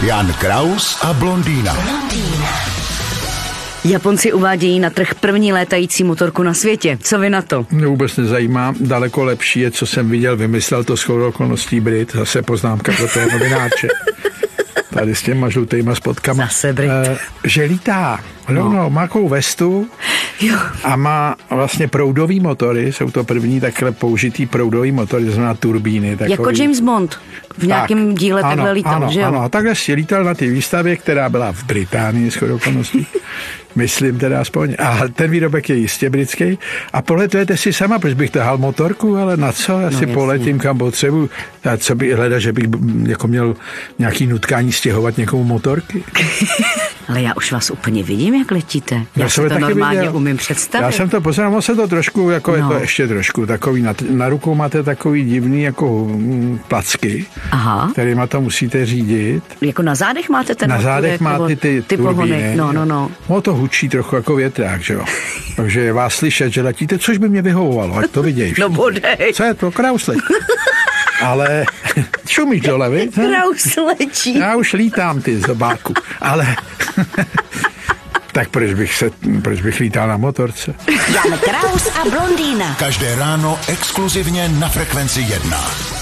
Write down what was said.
Jan Kraus a blondýna. Japonci uvádějí na trh první létající motorku na světě. Co vy na to? Mě vůbec nezajímá. Daleko lepší je, co jsem viděl, vymyslel to shodou okolností Brit. Zase poznámka pro toho novináče. Tady s těma žlutýma spotkama. Zase Brit. Eh, že lítá. No, no, má takovou vestu Jo. a má vlastně proudový motory, jsou to první takhle použitý proudový motory, to znamená turbíny. Takový. Jako James Bond v nějakém Tak, díle ano, takhle lítal, ano, že jo? Ano, a takhle si lítal na té výstavě, která byla v Británii s okolností. Myslím teda aspoň. A ten výrobek je jistě britský. A poletujete si sama, proč bych tahal motorku, ale na co? Já no, si jasně. poletím, kam potřebuji. A co by hleda, že bych jako měl nějaký nutkání stěhovat někomu motorky? Ale já už vás úplně vidím, jak letíte. Já, Já si je to normálně viděl. umím představit. Já jsem to poznal, ono se to trošku, jako no. je No. to ještě trošku takový, na, na rukou máte takový divný jako mm, placky, Aha. kterýma to musíte řídit. Jako na zádech máte ten Na zádech motorek, máte ty, ty turbíny. pohony. No, no, no. No to hučí trochu jako větrák, že jo. Takže vás slyšet, že letíte, což by mě vyhovovalo, ať to vidějí. No bodej. Co je to? Kraus. Ale šumíš dole, viď? Kraus letí. Já už lítám, ty zobáku. Ale tak proč bych, se, proč bych lítal na motorce? Jan Kraus a blondýna. Každé ráno exkluzivně na Frekvenci 1.